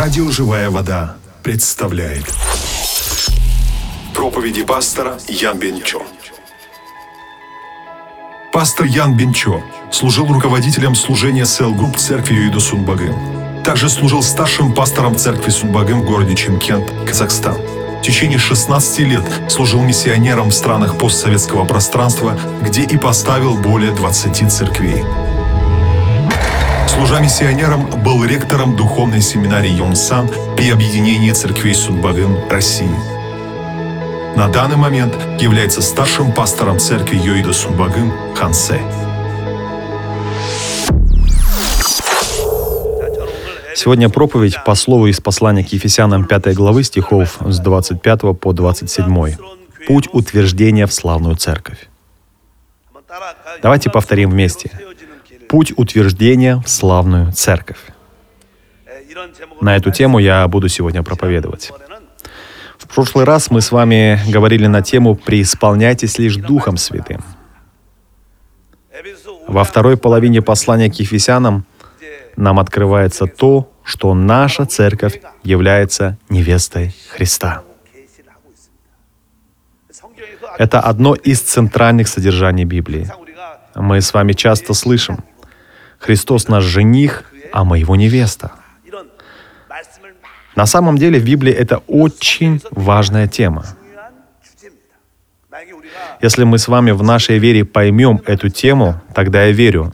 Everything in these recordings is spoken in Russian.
Радио «Живая вода» представляет проповеди пастора Ян Бенчо. Пастор Ян Бенчо служил руководителем служения cell групп церкви Юиду Сунбагым. Также служил старшим пастором церкви Сунбагым в городе Чимкент, Казахстан. В течение 16 лет служил миссионером в странах постсоветского пространства, где и поставил более 20 церквей. Служа миссионером, был ректором духовной семинарии Йонсан при объединении церквей Судбагын России. На данный момент является старшим пастором церкви Йоида Сунбагын Хансе. Сегодня проповедь по слову из послания к Ефесянам 5 главы стихов с 25 по 27. Путь утверждения в славную церковь. Давайте повторим вместе. Путь утверждения в славную церковь. На эту тему я буду сегодня проповедовать. В прошлый раз мы с вами говорили на тему «Преисполняйтесь лишь Духом Святым». Во второй половине послания к Ефесянам нам открывается то, что наша церковь является невестой Христа. Это одно из центральных содержаний Библии. Мы с вами часто слышим, Христос наш жених, а мы его невеста. На самом деле в Библии это очень важная тема. Если мы с вами в нашей вере поймем эту тему, тогда я верю,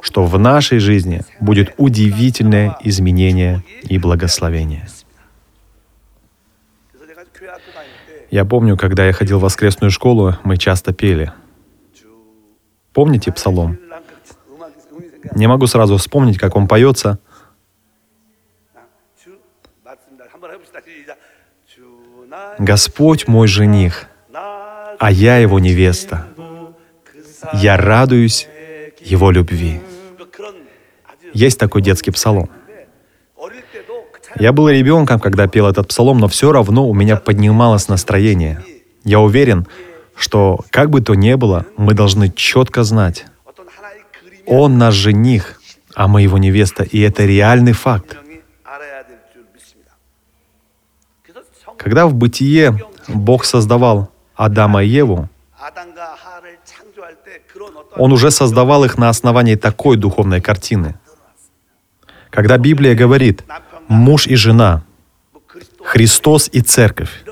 что в нашей жизни будет удивительное изменение и благословение. Я помню, когда я ходил в воскресную школу, мы часто пели. Помните псалом? Не могу сразу вспомнить, как он поется. Господь мой жених, а я его невеста. Я радуюсь его любви. Есть такой детский псалом. Я был ребенком, когда пел этот псалом, но все равно у меня поднималось настроение. Я уверен, что как бы то ни было, мы должны четко знать, Он наш жених, а мы его невеста, и это реальный факт. Когда в бытие Бог создавал Адама и Еву, Он уже создавал их на основании такой духовной картины — когда Библия говорит «муж и жена», «Христос и церковь»,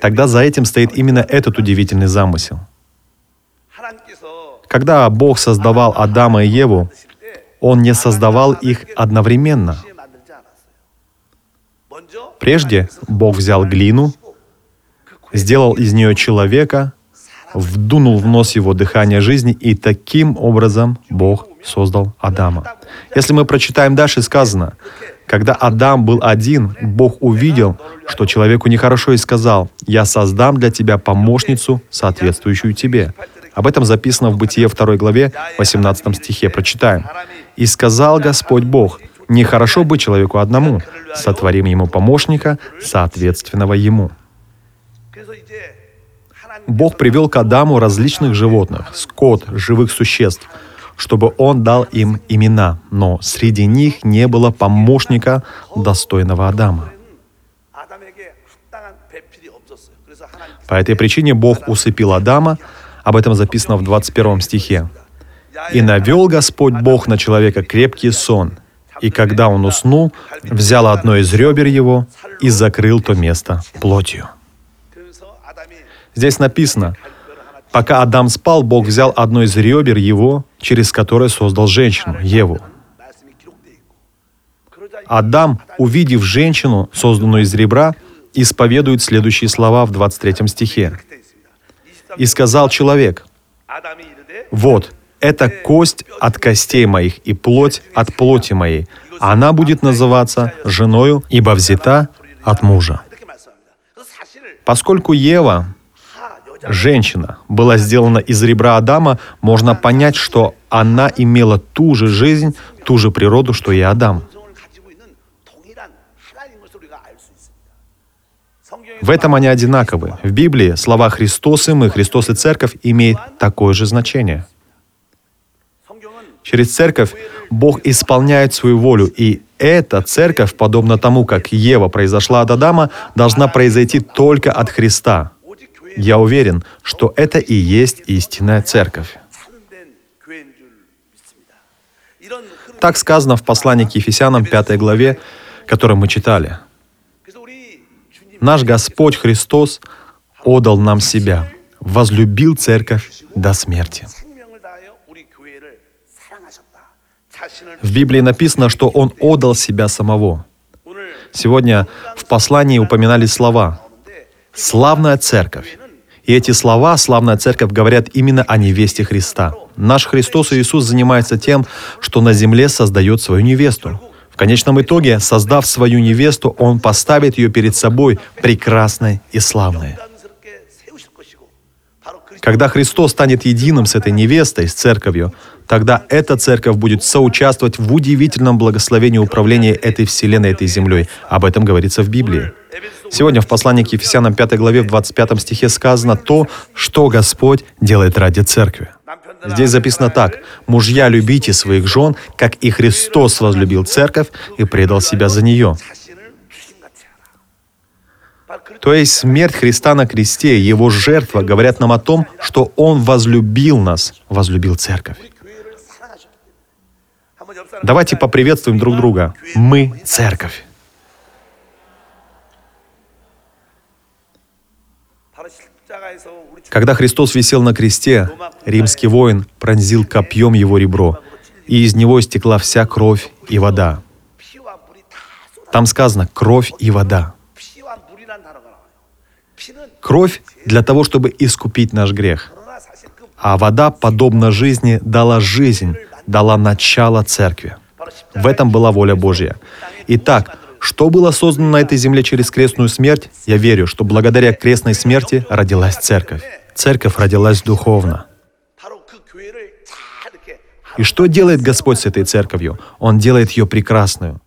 тогда за этим стоит именно этот удивительный замысел. Когда Бог создавал Адама и Еву, Он не создавал их одновременно. Прежде Бог взял глину, сделал из нее человека, вдунул в нос его дыхание жизни, и таким образом Бог создал Адама. Если мы прочитаем дальше, сказано, когда Адам был один, Бог увидел, что человеку нехорошо и сказал, «Я создам для тебя помощницу, соответствующую тебе». Об этом записано в Бытие 2 главе, 18 стихе. Прочитаем. «И сказал Господь Бог, нехорошо быть человеку одному, сотворим ему помощника, соответственного ему». Бог привел к Адаму различных животных, скот, живых существ – чтобы он дал им имена, но среди них не было помощника достойного Адама. По этой причине Бог усыпил Адама, об этом записано в 21 стихе. «И навел Господь Бог на человека крепкий сон, и когда он уснул, взял одно из ребер его и закрыл то место плотью». Здесь написано, Пока Адам спал, Бог взял одно из ребер его, через которое создал женщину, Еву. Адам, увидев женщину, созданную из ребра, исповедует следующие слова в 23 стихе. «И сказал человек, вот, это кость от костей моих и плоть от плоти моей. Она будет называться женою, ибо взята от мужа». Поскольку Ева женщина была сделана из ребра Адама, можно понять, что она имела ту же жизнь, ту же природу, что и Адам. В этом они одинаковы. В Библии слова «Христос и мы», «Христос и Церковь» имеют такое же значение. Через церковь Бог исполняет свою волю, и эта церковь, подобно тому, как Ева произошла от Адама, должна произойти только от Христа. Я уверен, что это и есть истинная церковь. Так сказано в послании к Ефесянам 5 главе, которое мы читали. Наш Господь Христос отдал нам себя, возлюбил церковь до смерти. В Библии написано, что Он отдал себя самого. Сегодня в послании упоминались слова «славная церковь». И эти слова «славная церковь» говорят именно о невесте Христа. Наш Христос Иисус занимается тем, что на земле создает свою невесту. В конечном итоге, создав свою невесту, он поставит ее перед собой прекрасной и славной. Когда Христос станет единым с этой невестой, с церковью, тогда эта церковь будет соучаствовать в удивительном благословении управления этой вселенной, этой землей. Об этом говорится в Библии. Сегодня в послании к Ефесянам 5 главе в 25 стихе сказано то, что Господь делает ради церкви. Здесь записано так. «Мужья, любите своих жен, как и Христос возлюбил церковь и предал себя за нее». То есть смерть Христа на кресте, Его жертва говорят нам о том, что Он возлюбил нас, возлюбил церковь. Давайте поприветствуем друг друга. Мы церковь. Когда Христос висел на кресте, римский воин пронзил копьем его ребро, и из него стекла вся кровь и вода. Там сказано «кровь и вода». Кровь для того, чтобы искупить наш грех. А вода, подобно жизни, дала жизнь, дала начало церкви. В этом была воля Божья. Итак, что было создано на этой земле через крестную смерть, я верю, что благодаря крестной смерти родилась церковь. Церковь родилась духовно. И что делает Господь с этой церковью? Он делает ее прекрасную.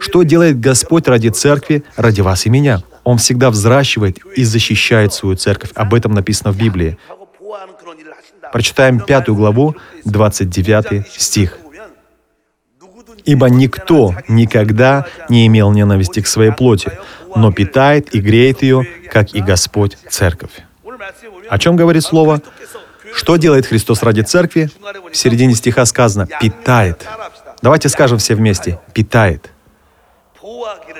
Что делает Господь ради церкви, ради вас и меня? Он всегда взращивает и защищает свою церковь. Об этом написано в Библии. Прочитаем пятую главу, 29 стих. Ибо никто никогда не имел ненависти к своей плоти, но питает и греет ее, как и Господь Церковь. О чем говорит Слово? Что делает Христос ради Церкви? В середине стиха сказано «питает». Давайте скажем все вместе «питает»,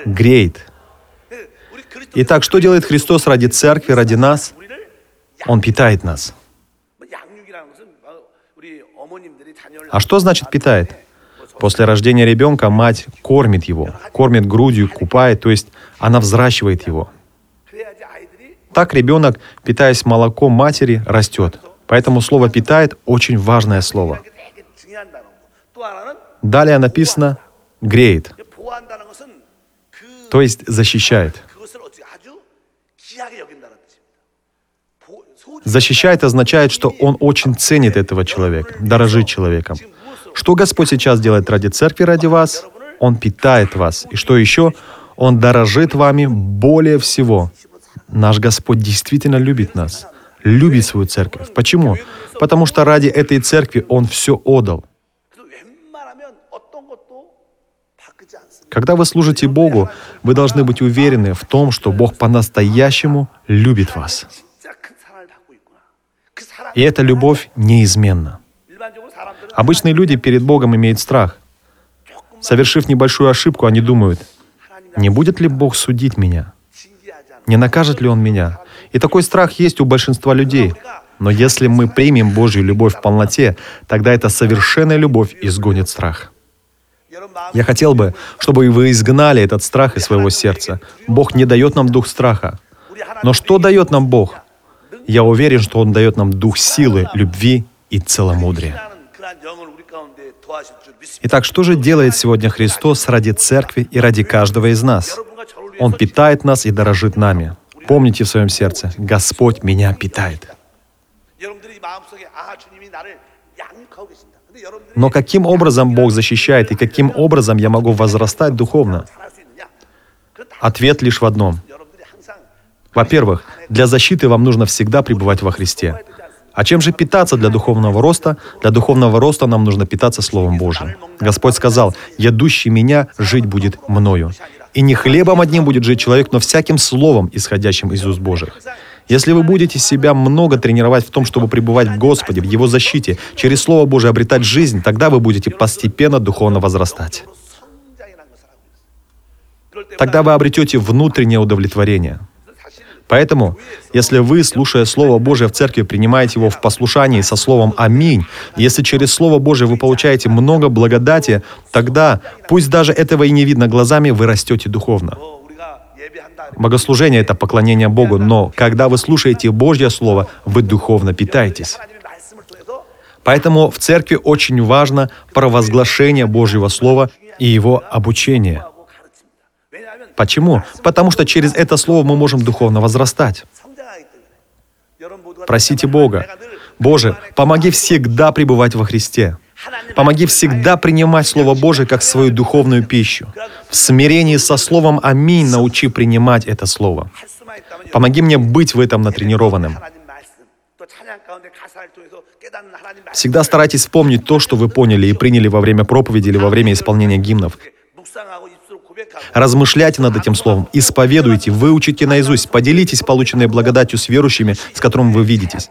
«греет». Итак, что делает Христос ради Церкви, ради нас? Он питает нас. А что значит питает? После рождения ребенка мать кормит его, кормит грудью, купает, то есть она взращивает его. Так ребенок, питаясь молоком матери, растет. Поэтому слово «питает» — очень важное слово. Далее написано «греет», то есть защищает. Защищает означает, что он очень ценит этого человека, дорожит человеком. Что Господь сейчас делает ради церкви, ради вас? Он питает вас. И что еще? Он дорожит вами более всего. Наш Господь действительно любит нас, любит свою церковь. Почему? Потому что ради этой церкви Он все отдал. Когда вы служите Богу, вы должны быть уверены в том, что Бог по-настоящему любит вас. И эта любовь неизменна. Обычные люди перед Богом имеют страх. Совершив небольшую ошибку, они думают, не будет ли Бог судить меня? Не накажет ли Он меня? И такой страх есть у большинства людей. Но если мы примем Божью любовь в полноте, тогда эта совершенная любовь изгонит страх. Я хотел бы, чтобы вы изгнали этот страх из своего сердца. Бог не дает нам дух страха. Но что дает нам Бог? Я уверен, что Он дает нам дух силы, любви и целомудрия. Итак, что же делает сегодня Христос ради церкви и ради каждого из нас? Он питает нас и дорожит нами. Помните в своем сердце, Господь меня питает. Но каким образом Бог защищает и каким образом я могу возрастать духовно? Ответ лишь в одном. Во-первых, для защиты вам нужно всегда пребывать во Христе. А чем же питаться для духовного роста? Для духовного роста нам нужно питаться Словом Божьим. Господь сказал, «Ядущий меня жить будет мною». И не хлебом одним будет жить человек, но всяким словом, исходящим из уст Божьих. Если вы будете себя много тренировать в том, чтобы пребывать в Господе, в Его защите, через Слово Божие обретать жизнь, тогда вы будете постепенно духовно возрастать. Тогда вы обретете внутреннее удовлетворение. Поэтому, если вы, слушая Слово Божье в церкви, принимаете его в послушании со словом «Аминь», если через Слово Божье вы получаете много благодати, тогда, пусть даже этого и не видно глазами, вы растете духовно. Богослужение — это поклонение Богу, но когда вы слушаете Божье Слово, вы духовно питаетесь. Поэтому в церкви очень важно провозглашение Божьего Слова и его обучение — Почему? Потому что через это слово мы можем духовно возрастать. Просите Бога, Боже, помоги всегда пребывать во Христе. Помоги всегда принимать Слово Божие как свою духовную пищу. В смирении со Словом «Аминь» научи принимать это Слово. Помоги мне быть в этом натренированным. Всегда старайтесь вспомнить то, что вы поняли и приняли во время проповеди или во время исполнения гимнов. Размышляйте над этим словом, исповедуйте, выучите наизусть, поделитесь полученной благодатью с верующими, с которыми вы видитесь.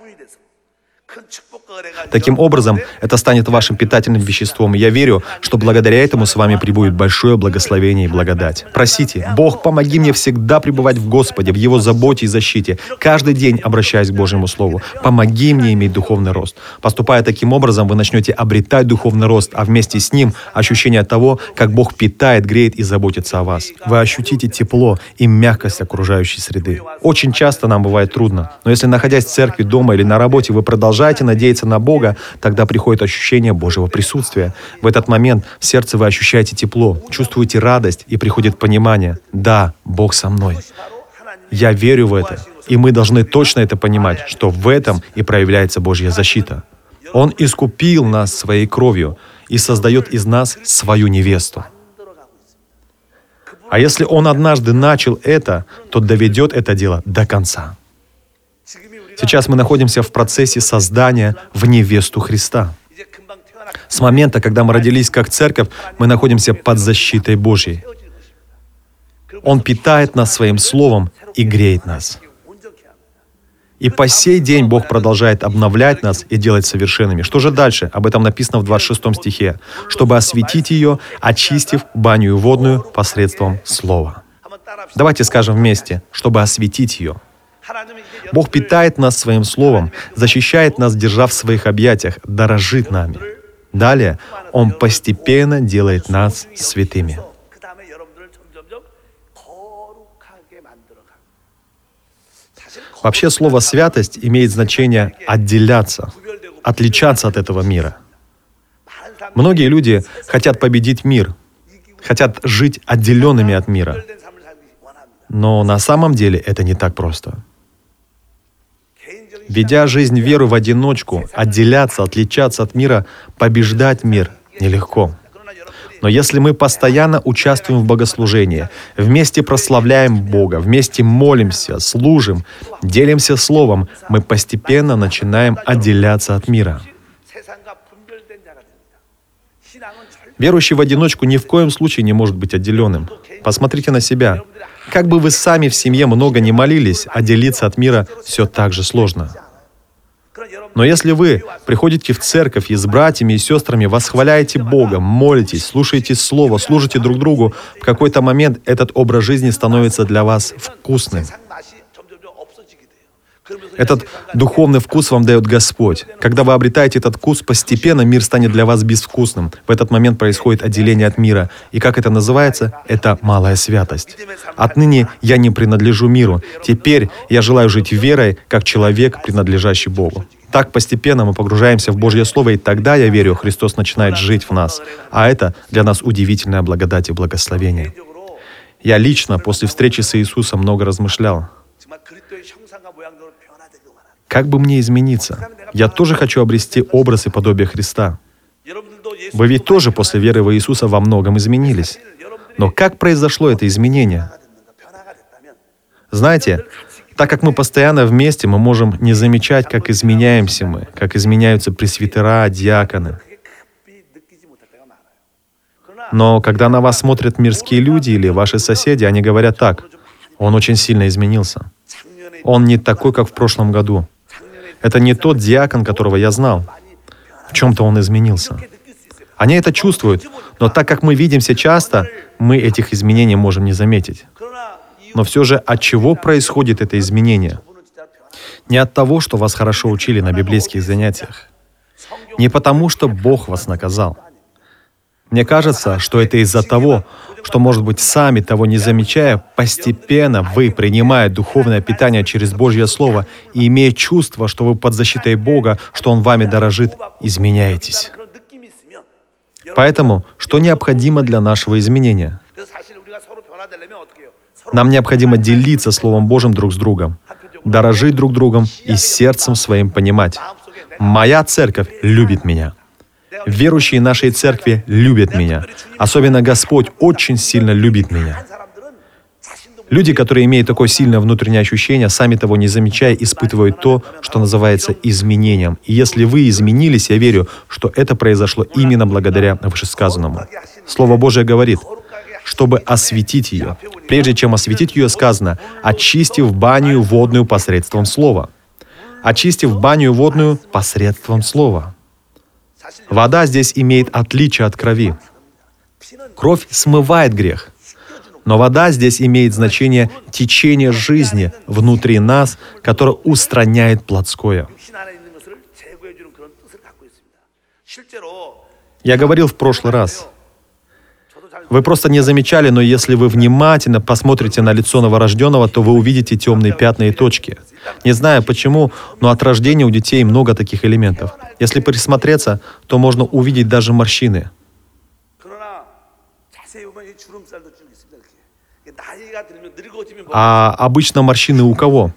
Таким образом, это станет вашим питательным веществом, и я верю, что благодаря этому с вами прибудет большое благословение и благодать. Просите, Бог, помоги мне всегда пребывать в Господе, в Его заботе и защите, каждый день обращаясь к Божьему Слову. Помоги мне иметь духовный рост. Поступая таким образом, вы начнете обретать духовный рост, а вместе с ним ощущение того, как Бог питает, греет и заботится о вас. Вы ощутите тепло и мягкость окружающей среды. Очень часто нам бывает трудно, но если находясь в церкви, дома или на работе, вы продолжаете надеяться на Бога, тогда приходит ощущение Божьего присутствия. В этот момент в сердце вы ощущаете тепло, чувствуете радость и приходит понимание. Да, Бог со мной. Я верю в это. И мы должны точно это понимать, что в этом и проявляется Божья защита. Он искупил нас своей кровью и создает из нас свою невесту. А если Он однажды начал это, то доведет это дело до конца. Сейчас мы находимся в процессе создания в невесту Христа. С момента, когда мы родились как церковь, мы находимся под защитой Божьей. Он питает нас своим словом и греет нас. И по сей день Бог продолжает обновлять нас и делать совершенными. Что же дальше? Об этом написано в 26 стихе. «Чтобы осветить ее, очистив баню водную посредством слова». Давайте скажем вместе, чтобы осветить ее. Бог питает нас своим словом, защищает нас, держа в своих объятиях, дорожит нами. Далее Он постепенно делает нас святыми. Вообще слово «святость» имеет значение «отделяться», отличаться от этого мира. Многие люди хотят победить мир, хотят жить отделенными от мира. Но на самом деле это не так просто. Ведя жизнь веру в одиночку, отделяться, отличаться от мира, побеждать мир нелегко. Но если мы постоянно участвуем в богослужении, вместе прославляем Бога, вместе молимся, служим, делимся Словом, мы постепенно начинаем отделяться от мира. Верующий в одиночку ни в коем случае не может быть отделенным. Посмотрите на себя. Как бы вы сами в семье много не молились, а отделиться от мира все так же сложно. Но если вы приходите в церковь и с братьями и сестрами восхваляете Бога, молитесь, слушаете Слово, служите друг другу, в какой-то момент этот образ жизни становится для вас вкусным. Этот духовный вкус вам дает Господь. Когда вы обретаете этот вкус, постепенно мир станет для вас безвкусным. В этот момент происходит отделение от мира. И как это называется? Это малая святость. Отныне я не принадлежу миру. Теперь я желаю жить верой, как человек, принадлежащий Богу. Так постепенно мы погружаемся в Божье Слово, и тогда, я верю, Христос начинает жить в нас. А это для нас удивительная благодать и благословение. Я лично после встречи с Иисусом много размышлял. Как бы мне измениться? Я тоже хочу обрести образ и подобие Христа. Вы ведь тоже после веры в Иисуса во многом изменились. Но как произошло это изменение? Знаете, так как мы постоянно вместе, мы можем не замечать, как изменяемся мы, как изменяются пресвитера, диаконы. Но когда на вас смотрят мирские люди или ваши соседи, они говорят так, он очень сильно изменился. Он не такой, как в прошлом году. Это не тот диакон, которого я знал. В чем-то он изменился. Они это чувствуют, но так как мы видимся часто, мы этих изменений можем не заметить. Но все же от чего происходит это изменение? Не от того, что вас хорошо учили на библейских занятиях. Не потому, что Бог вас наказал. Мне кажется, что это из-за того, что, может быть, сами того не замечая, постепенно вы, принимая духовное питание через Божье Слово и имея чувство, что вы под защитой Бога, что Он вами дорожит, изменяетесь. Поэтому, что необходимо для нашего изменения? Нам необходимо делиться Словом Божьим друг с другом, дорожить друг другом и сердцем своим понимать. Моя церковь любит меня. Верующие нашей церкви любят меня. Особенно Господь очень сильно любит меня. Люди, которые имеют такое сильное внутреннее ощущение, сами того не замечая, испытывают то, что называется изменением. И если вы изменились, я верю, что это произошло именно благодаря вышесказанному. Слово Божие говорит, чтобы осветить ее. Прежде чем осветить ее, сказано, очистив баню водную посредством слова. Очистив баню водную посредством слова. Вода здесь имеет отличие от крови. Кровь смывает грех. Но вода здесь имеет значение течения жизни внутри нас, которое устраняет плотское. Я говорил в прошлый раз, вы просто не замечали, но если вы внимательно посмотрите на лицо новорожденного, то вы увидите темные пятна и точки – не знаю почему, но от рождения у детей много таких элементов. Если присмотреться, то можно увидеть даже морщины. А обычно морщины у кого?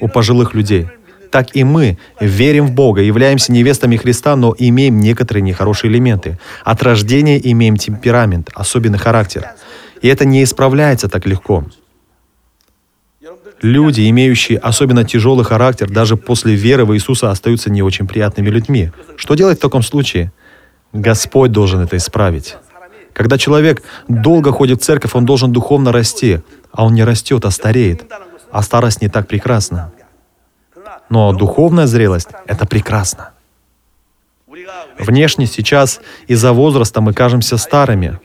У пожилых людей. Так и мы верим в Бога, являемся невестами Христа, но имеем некоторые нехорошие элементы. От рождения имеем темперамент, особенный характер. И это не исправляется так легко. Люди, имеющие особенно тяжелый характер, даже после веры в Иисуса остаются не очень приятными людьми. Что делать в таком случае? Господь должен это исправить. Когда человек долго ходит в церковь, он должен духовно расти, а он не растет, а стареет. А старость не так прекрасна. Но духовная зрелость — это прекрасно. Внешне сейчас из-за возраста мы кажемся старыми,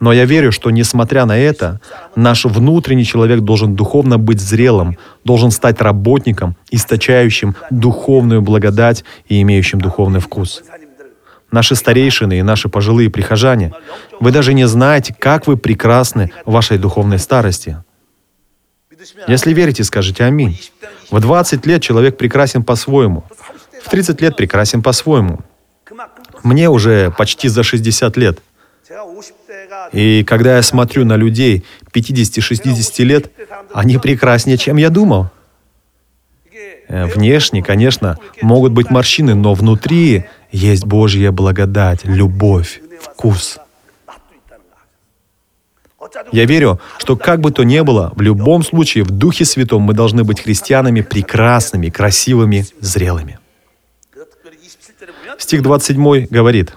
но я верю, что несмотря на это, наш внутренний человек должен духовно быть зрелым, должен стать работником, источающим духовную благодать и имеющим духовный вкус. Наши старейшины и наши пожилые прихожане, вы даже не знаете, как вы прекрасны в вашей духовной старости. Если верите, скажите «Аминь». В 20 лет человек прекрасен по-своему. В 30 лет прекрасен по-своему. Мне уже почти за 60 лет. И когда я смотрю на людей 50-60 лет, они прекраснее, чем я думал. Э, внешне, конечно, могут быть морщины, но внутри есть Божья благодать, любовь, вкус. Я верю, что как бы то ни было, в любом случае в Духе Святом мы должны быть христианами прекрасными, красивыми, зрелыми. Стих 27 говорит,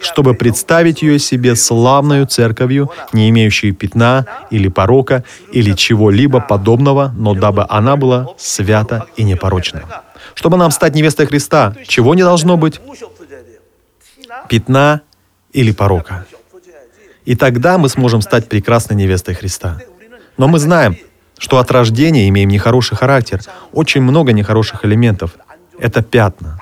чтобы представить ее себе славную церковью, не имеющей пятна или порока или чего-либо подобного, но дабы она была свята и непорочна. Чтобы нам стать невестой Христа, чего не должно быть? Пятна или порока. И тогда мы сможем стать прекрасной невестой Христа. Но мы знаем, что от рождения имеем нехороший характер, очень много нехороших элементов. Это пятна.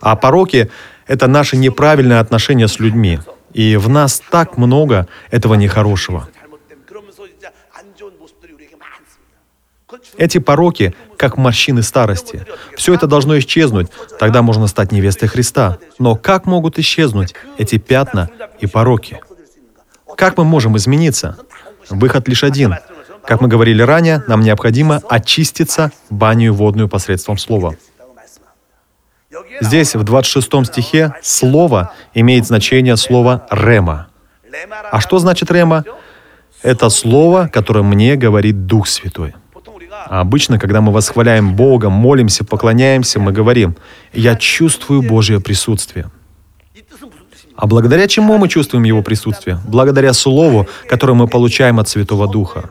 А пороки это наше неправильное отношение с людьми. И в нас так много этого нехорошего. Эти пороки, как морщины старости. Все это должно исчезнуть, тогда можно стать невестой Христа. Но как могут исчезнуть эти пятна и пороки? Как мы можем измениться? Выход лишь один. Как мы говорили ранее, нам необходимо очиститься банию водную посредством слова. Здесь, в 26 стихе, слово имеет значение слова «рема». А что значит «рема»? Это слово, которое мне говорит Дух Святой. А обычно, когда мы восхваляем Бога, молимся, поклоняемся, мы говорим, «Я чувствую Божье присутствие». А благодаря чему мы чувствуем Его присутствие? Благодаря Слову, которое мы получаем от Святого Духа.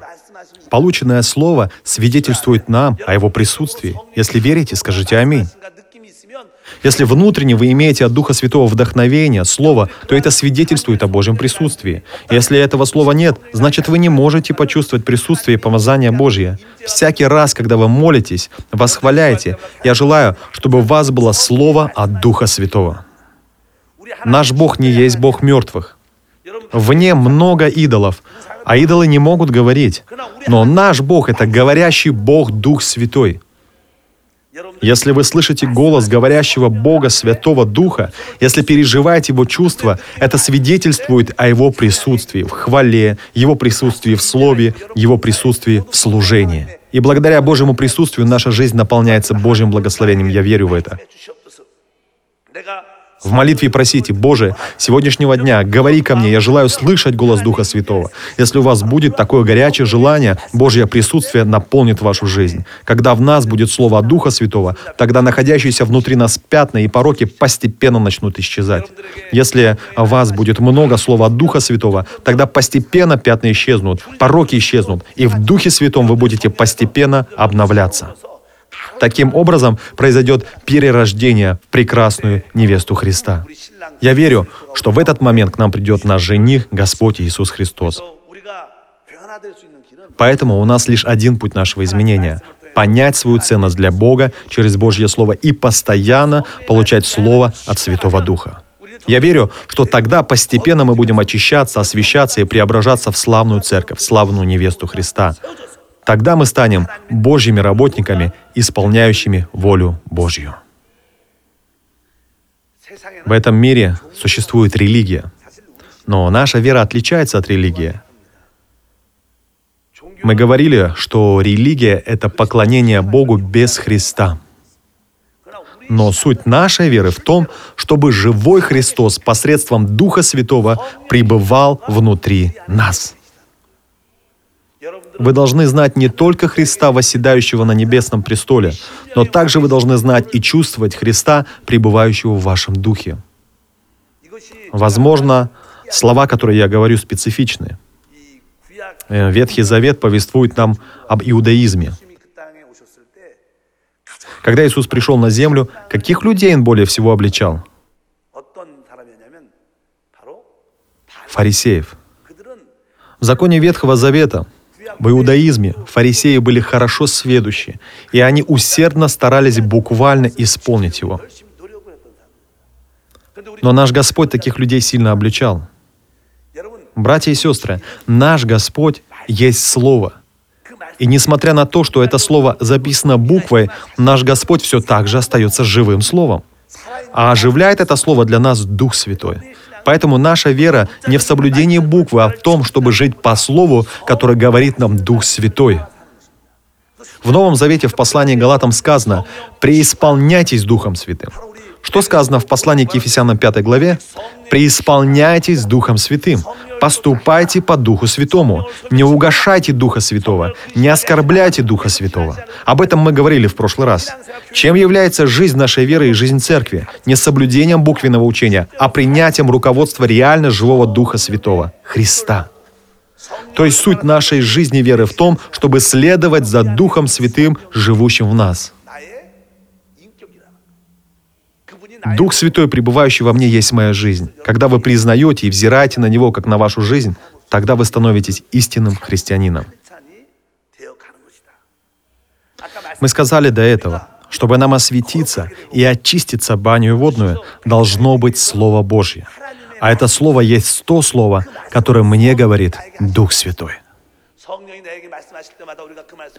Полученное Слово свидетельствует нам о Его присутствии. Если верите, скажите «Аминь». Если внутренне вы имеете от Духа Святого вдохновение, Слово, то это свидетельствует о Божьем присутствии. Если этого Слова нет, значит вы не можете почувствовать присутствие и помазание Божье. Всякий раз, когда вы молитесь, восхваляете, я желаю, чтобы у вас было Слово от Духа Святого. Наш Бог не есть Бог мертвых. Вне много идолов, а идолы не могут говорить. Но наш Бог — это говорящий Бог Дух Святой — если вы слышите голос говорящего Бога Святого Духа, если переживаете Его чувства, это свидетельствует о Его присутствии в хвале, Его присутствии в слове, Его присутствии в служении. И благодаря Божьему присутствию наша жизнь наполняется Божьим благословением. Я верю в это. В молитве просите, Боже, сегодняшнего дня говори ко мне, я желаю слышать голос Духа Святого. Если у вас будет такое горячее желание, Божье присутствие наполнит вашу жизнь. Когда в нас будет Слово Духа Святого, тогда находящиеся внутри нас пятна и пороки постепенно начнут исчезать. Если у вас будет много Слова Духа Святого, тогда постепенно пятна исчезнут, пороки исчезнут, и в Духе Святом вы будете постепенно обновляться. Таким образом произойдет перерождение в прекрасную невесту Христа. Я верю, что в этот момент к нам придет наш жених, Господь Иисус Христос. Поэтому у нас лишь один путь нашего изменения — понять свою ценность для Бога через Божье Слово и постоянно получать Слово от Святого Духа. Я верю, что тогда постепенно мы будем очищаться, освещаться и преображаться в славную церковь, в славную невесту Христа. Тогда мы станем Божьими работниками, исполняющими волю Божью. В этом мире существует религия, но наша вера отличается от религии. Мы говорили, что религия — это поклонение Богу без Христа. Но суть нашей веры в том, чтобы живой Христос посредством Духа Святого пребывал внутри нас. Вы должны знать не только Христа, восседающего на небесном престоле, но также вы должны знать и чувствовать Христа, пребывающего в вашем духе. Возможно, слова, которые я говорю, специфичны. Э, Ветхий Завет повествует нам об иудаизме. Когда Иисус пришел на землю, каких людей Он более всего обличал? Фарисеев. В законе Ветхого Завета – в иудаизме фарисеи были хорошо сведущи, и они усердно старались буквально исполнить его. Но наш Господь таких людей сильно обличал. Братья и сестры, наш Господь есть Слово. И несмотря на то, что это Слово записано буквой, наш Господь все так же остается живым Словом. А оживляет это Слово для нас Дух Святой. Поэтому наша вера не в соблюдении буквы, а в том, чтобы жить по Слову, которое говорит нам Дух Святой. В Новом Завете в послании Галатам сказано «Преисполняйтесь Духом Святым». Что сказано в послании к Ефесянам 5 главе? «Преисполняйтесь Духом Святым». Поступайте по Духу Святому. Не угошайте Духа Святого. Не оскорбляйте Духа Святого. Об этом мы говорили в прошлый раз. Чем является жизнь нашей веры и жизнь церкви? Не соблюдением буквенного учения, а принятием руководства реально живого Духа Святого – Христа. То есть суть нашей жизни веры в том, чтобы следовать за Духом Святым, живущим в нас. Дух Святой, пребывающий во мне, есть моя жизнь. Когда вы признаете и взираете на Него, как на вашу жизнь, тогда вы становитесь истинным христианином. Мы сказали до этого, чтобы нам осветиться и очиститься баню водную, должно быть Слово Божье. А это Слово есть то Слово, которое мне говорит Дух Святой.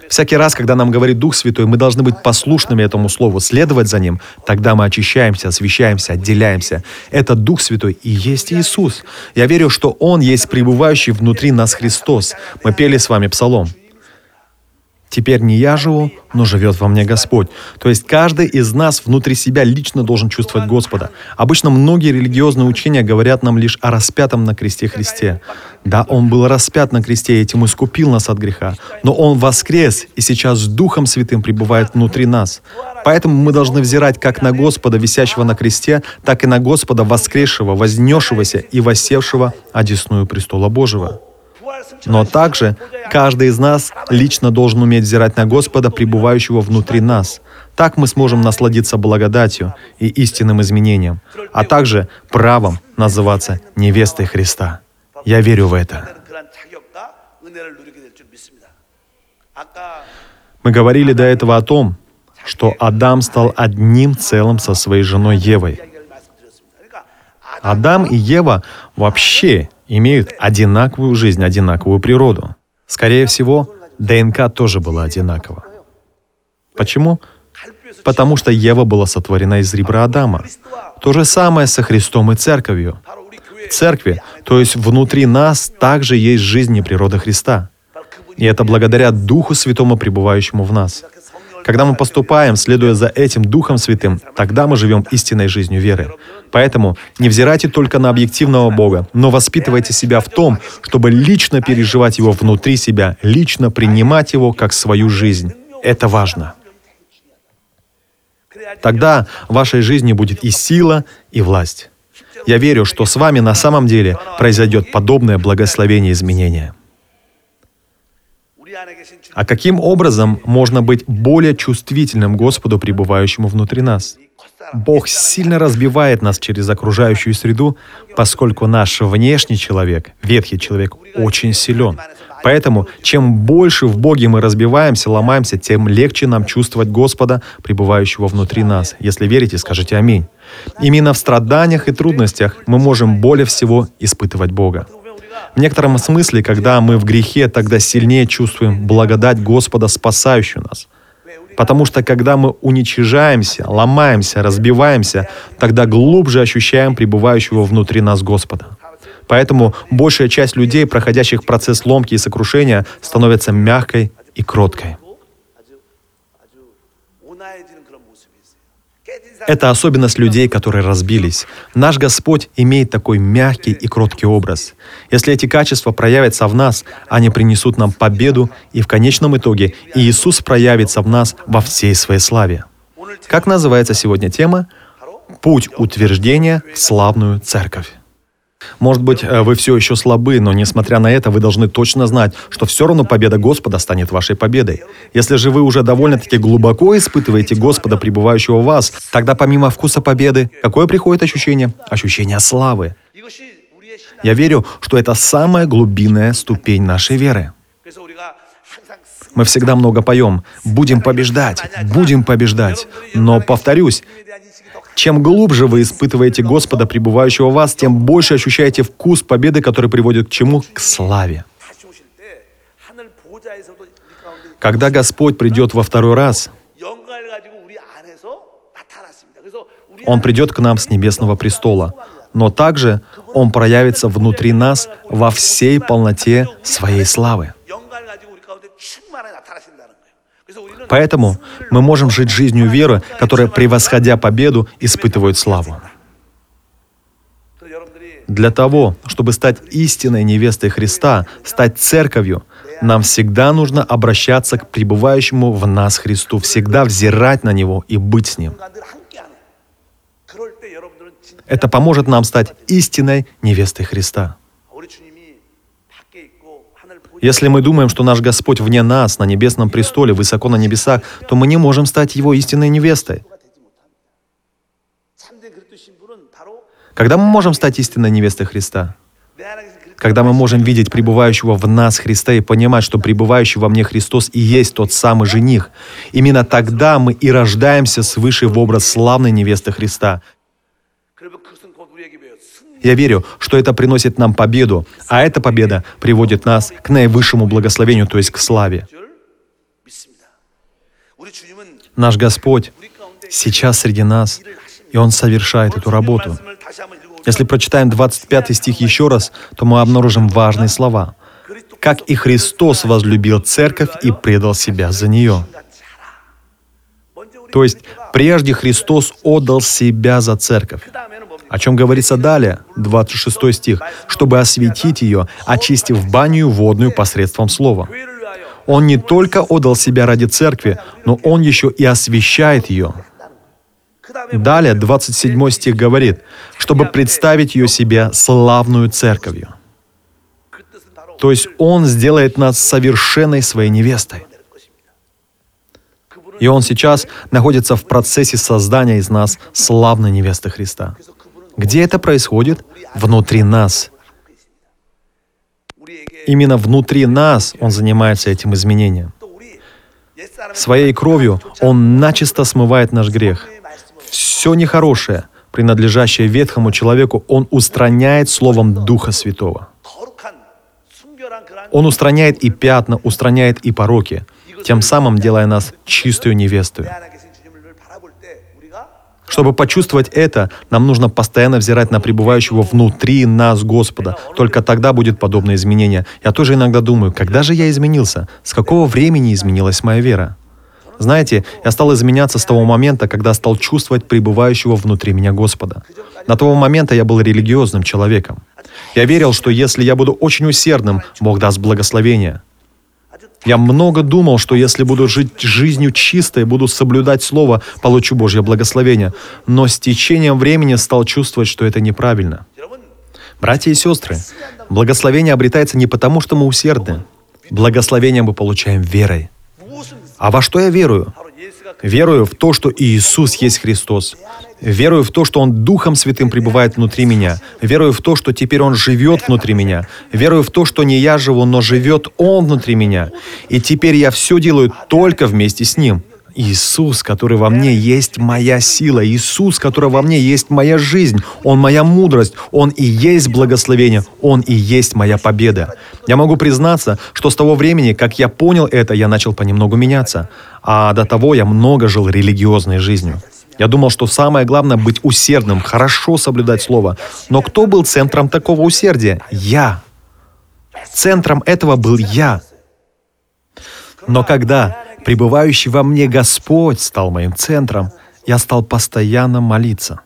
Всякий раз, когда нам говорит Дух Святой, мы должны быть послушными этому Слову, следовать за Ним. Тогда мы очищаемся, освещаемся, отделяемся. Это Дух Святой и есть Иисус. Я верю, что Он есть пребывающий внутри нас Христос. Мы пели с вами псалом. Теперь не я живу, но живет во мне Господь. То есть каждый из нас внутри себя лично должен чувствовать Господа. Обычно многие религиозные учения говорят нам лишь о распятом на кресте Христе. Да, Он был распят на кресте этим искупил нас от греха. Но Он воскрес и сейчас с Духом Святым пребывает внутри нас. Поэтому мы должны взирать как на Господа, висящего на кресте, так и на Господа, воскресшего, вознесшегося и воссевшего одесную престола Божьего. Но также каждый из нас лично должен уметь взирать на Господа, пребывающего внутри нас. Так мы сможем насладиться благодатью и истинным изменением, а также правом называться невестой Христа. Я верю в это. Мы говорили до этого о том, что Адам стал одним целым со своей женой Евой. Адам и Ева вообще имеют одинаковую жизнь, одинаковую природу. Скорее всего, ДНК тоже была одинакова. Почему? Потому что Ева была сотворена из ребра Адама. То же самое со Христом и Церковью. В церкви, то есть внутри нас, также есть жизнь и природа Христа. И это благодаря Духу Святому, пребывающему в нас — когда мы поступаем, следуя за этим Духом Святым, тогда мы живем истинной жизнью веры. Поэтому не взирайте только на объективного Бога, но воспитывайте себя в том, чтобы лично переживать Его внутри себя, лично принимать Его как свою жизнь. Это важно. Тогда в вашей жизни будет и сила, и власть. Я верю, что с вами на самом деле произойдет подобное благословение изменения. А каким образом можно быть более чувствительным Господу, пребывающему внутри нас? Бог сильно разбивает нас через окружающую среду, поскольку наш внешний человек, ветхий человек, очень силен. Поэтому, чем больше в Боге мы разбиваемся, ломаемся, тем легче нам чувствовать Господа, пребывающего внутри нас. Если верите, скажите «Аминь». Именно в страданиях и трудностях мы можем более всего испытывать Бога. В некотором смысле, когда мы в грехе, тогда сильнее чувствуем благодать Господа, спасающую нас. Потому что когда мы уничижаемся, ломаемся, разбиваемся, тогда глубже ощущаем пребывающего внутри нас Господа. Поэтому большая часть людей, проходящих процесс ломки и сокрушения, становится мягкой и кроткой. Это особенность людей, которые разбились. Наш Господь имеет такой мягкий и кроткий образ. Если эти качества проявятся в нас, они принесут нам победу, и в конечном итоге Иисус проявится в нас во всей своей славе. Как называется сегодня тема? Путь утверждения в славную церковь. Может быть, э, вы все еще слабы, но несмотря на это, вы должны точно знать, что все равно победа Господа станет вашей победой. Если же вы уже довольно-таки глубоко испытываете Господа, пребывающего в вас, тогда помимо вкуса победы, какое приходит ощущение? Ощущение славы. Я верю, что это самая глубинная ступень нашей веры. Мы всегда много поем. Будем побеждать, будем побеждать. Но, повторюсь, чем глубже вы испытываете Господа, пребывающего в вас, тем больше ощущаете вкус победы, который приводит к чему? К славе. Когда Господь придет во второй раз, Он придет к нам с небесного престола, но также Он проявится внутри нас во всей полноте своей славы. Поэтому мы можем жить жизнью веры, которая, превосходя победу, испытывает славу. Для того, чтобы стать истинной невестой Христа, стать церковью, нам всегда нужно обращаться к пребывающему в нас Христу, всегда взирать на Него и быть с Ним. Это поможет нам стать истинной невестой Христа. Если мы думаем, что наш Господь вне нас, на небесном престоле, высоко на небесах, то мы не можем стать Его истинной невестой. Когда мы можем стать истинной невестой Христа? Когда мы можем видеть пребывающего в нас Христа и понимать, что пребывающий во мне Христос и есть тот самый жених. Именно тогда мы и рождаемся свыше в образ славной невесты Христа. Я верю, что это приносит нам победу, а эта победа приводит нас к наивысшему благословению, то есть к славе. Наш Господь сейчас среди нас, и Он совершает эту работу. Если прочитаем 25 стих еще раз, то мы обнаружим важные слова. «Как и Христос возлюбил церковь и предал себя за нее». То есть, прежде Христос отдал себя за церковь. О чем говорится далее, 26 стих, чтобы осветить ее, очистив баню водную посредством слова. Он не только отдал себя ради церкви, но он еще и освещает ее. Далее 27 стих говорит, чтобы представить ее себе славную церковью. То есть Он сделает нас совершенной своей невестой. И Он сейчас находится в процессе создания из нас славной невесты Христа. Где это происходит? Внутри нас. Именно внутри нас Он занимается этим изменением. Своей кровью Он начисто смывает наш грех. Все нехорошее, принадлежащее ветхому человеку, Он устраняет словом Духа Святого. Он устраняет и пятна, устраняет и пороки, тем самым делая нас чистую невестою. Чтобы почувствовать это, нам нужно постоянно взирать на пребывающего внутри нас Господа. Только тогда будет подобное изменение. Я тоже иногда думаю, когда же я изменился? С какого времени изменилась моя вера? Знаете, я стал изменяться с того момента, когда стал чувствовать пребывающего внутри меня Господа. На того момента я был религиозным человеком. Я верил, что если я буду очень усердным, Бог даст благословение. Я много думал, что если буду жить жизнью чистой, буду соблюдать Слово, получу Божье благословение. Но с течением времени стал чувствовать, что это неправильно. Братья и сестры, благословение обретается не потому, что мы усердны. Благословение мы получаем верой. А во что я верую? Верую в то, что Иисус есть Христос. Верую в то, что Он Духом Святым пребывает внутри меня. Верую в то, что теперь Он живет внутри меня. Верую в то, что не я живу, но живет Он внутри меня. И теперь я все делаю только вместе с Ним. Иисус, который во мне есть моя сила, Иисус, который во мне есть моя жизнь, Он моя мудрость, Он и есть благословение, Он и есть моя победа. Я могу признаться, что с того времени, как я понял это, я начал понемногу меняться, а до того я много жил религиозной жизнью. Я думал, что самое главное быть усердным, хорошо соблюдать слово. Но кто был центром такого усердия? Я. Центром этого был я. Но когда пребывающий во мне Господь стал моим центром, я стал постоянно молиться.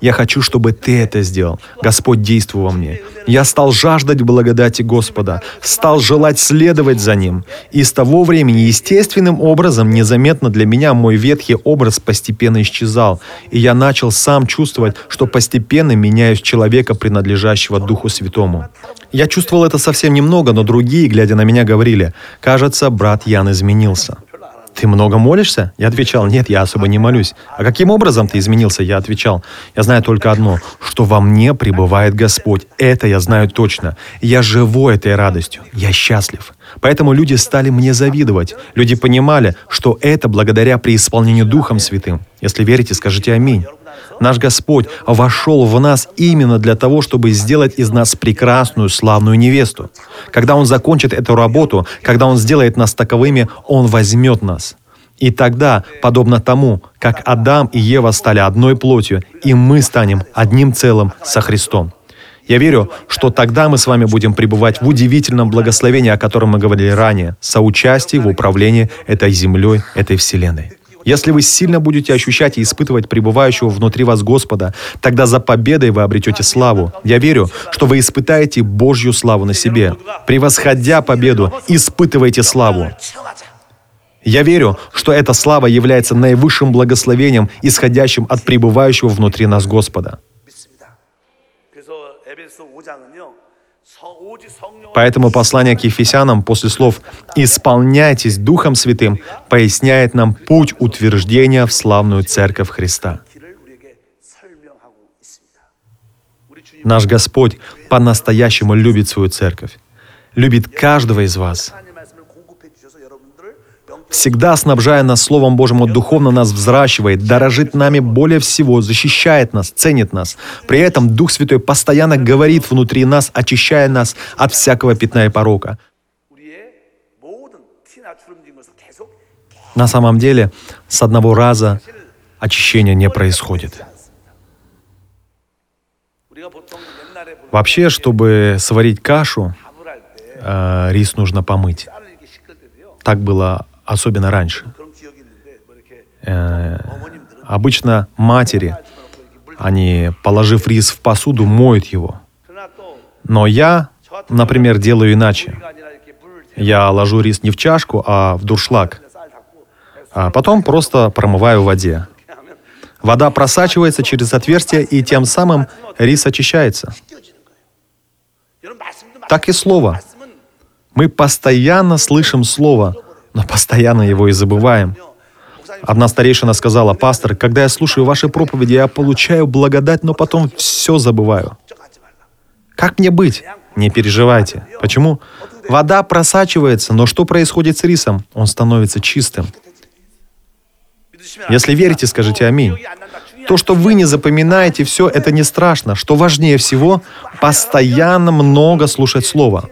Я хочу, чтобы Ты это сделал. Господь, действуй во мне. Я стал жаждать благодати Господа, стал желать следовать за Ним. И с того времени естественным образом, незаметно для меня, мой ветхий образ постепенно исчезал. И я начал сам чувствовать, что постепенно меняюсь человека, принадлежащего Духу Святому. Я чувствовал это совсем немного, но другие, глядя на меня, говорили, «Кажется, брат Ян изменился». «Ты много молишься?» Я отвечал, «Нет, я особо не молюсь». «А каким образом ты изменился?» Я отвечал, «Я знаю только одно, что во мне пребывает Господь. Это я знаю точно. Я живу этой радостью. Я счастлив». Поэтому люди стали мне завидовать. Люди понимали, что это благодаря преисполнению Духом Святым. Если верите, скажите «Аминь». Наш Господь вошел в нас именно для того, чтобы сделать из нас прекрасную, славную невесту. Когда Он закончит эту работу, когда Он сделает нас таковыми, Он возьмет нас. И тогда, подобно тому, как Адам и Ева стали одной плотью, и мы станем одним целым со Христом. Я верю, что тогда мы с вами будем пребывать в удивительном благословении, о котором мы говорили ранее, соучастии в управлении этой землей, этой вселенной. Если вы сильно будете ощущать и испытывать пребывающего внутри вас Господа, тогда за победой вы обретете славу. Я верю, что вы испытаете Божью славу на себе. Превосходя победу, испытывайте славу. Я верю, что эта слава является наивысшим благословением, исходящим от пребывающего внутри нас Господа. Поэтому послание к Ефесянам после слов «исполняйтесь Духом Святым» поясняет нам путь утверждения в славную Церковь Христа. Наш Господь по-настоящему любит свою Церковь, любит каждого из вас – всегда снабжая нас Словом Божьим, Он духовно нас взращивает, дорожит нами более всего, защищает нас, ценит нас. При этом Дух Святой постоянно говорит внутри нас, очищая нас от всякого пятна и порока. На самом деле, с одного раза очищение не происходит. Вообще, чтобы сварить кашу, э, рис нужно помыть. Так было особенно раньше. Э, обычно матери, они, положив рис в посуду, моют его. Но я, например, делаю иначе. Я ложу рис не в чашку, а в дуршлаг. А потом просто промываю в воде. Вода просачивается через отверстие, и тем самым рис очищается. Так и слово. Мы постоянно слышим слово – но постоянно его и забываем. Одна старейшина сказала, «Пастор, когда я слушаю ваши проповеди, я получаю благодать, но потом все забываю». Как мне быть? Не переживайте. Почему? Вода просачивается, но что происходит с рисом? Он становится чистым. Если верите, скажите «Аминь». То, что вы не запоминаете все, это не страшно. Что важнее всего, постоянно много слушать Слово.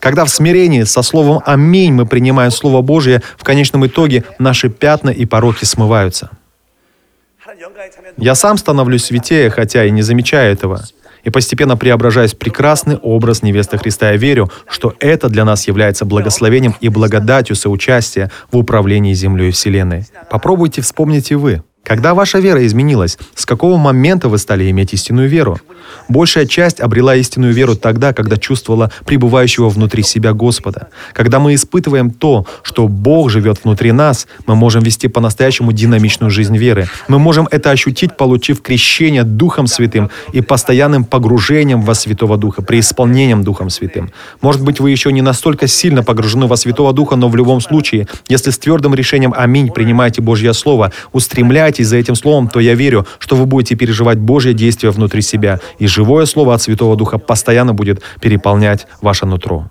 Когда в смирении со словом «Аминь» мы принимаем Слово Божье, в конечном итоге наши пятна и пороки смываются. Я сам становлюсь святее, хотя и не замечаю этого. И постепенно преображаясь в прекрасный образ невесты Христа, я верю, что это для нас является благословением и благодатью соучастия в управлении землей и вселенной. Попробуйте вспомнить и вы – когда ваша вера изменилась, с какого момента вы стали иметь истинную веру? Большая часть обрела истинную веру тогда, когда чувствовала пребывающего внутри себя Господа. Когда мы испытываем то, что Бог живет внутри нас, мы можем вести по-настоящему динамичную жизнь веры. Мы можем это ощутить, получив крещение Духом Святым и постоянным погружением во Святого Духа, преисполнением Духом Святым. Может быть, вы еще не настолько сильно погружены во Святого Духа, но в любом случае, если с твердым решением «Аминь» принимаете Божье Слово, устремляйтесь за этим Словом, то я верю, что вы будете переживать Божье действие внутри себя, и живое Слово от Святого Духа постоянно будет переполнять ваше нутро.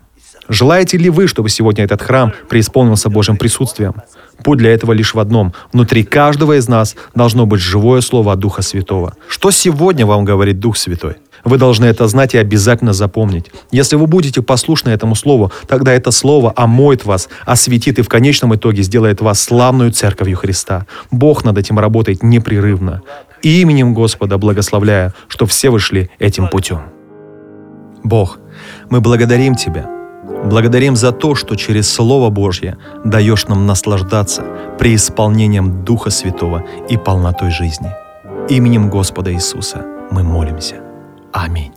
Желаете ли вы, чтобы сегодня этот храм преисполнился Божьим присутствием? Путь для этого лишь в одном. Внутри каждого из нас должно быть живое слово от Духа Святого. Что сегодня вам говорит Дух Святой? Вы должны это знать и обязательно запомнить. Если вы будете послушны этому слову, тогда это слово омоет вас, осветит и в конечном итоге сделает вас славную церковью Христа. Бог над этим работает непрерывно. Именем Господа благословляю, что все вышли этим путем. Бог, мы благодарим Тебя. Благодарим за то, что через Слово Божье даешь нам наслаждаться преисполнением Духа Святого и полнотой жизни. Именем Господа Иисуса мы молимся. Аминь.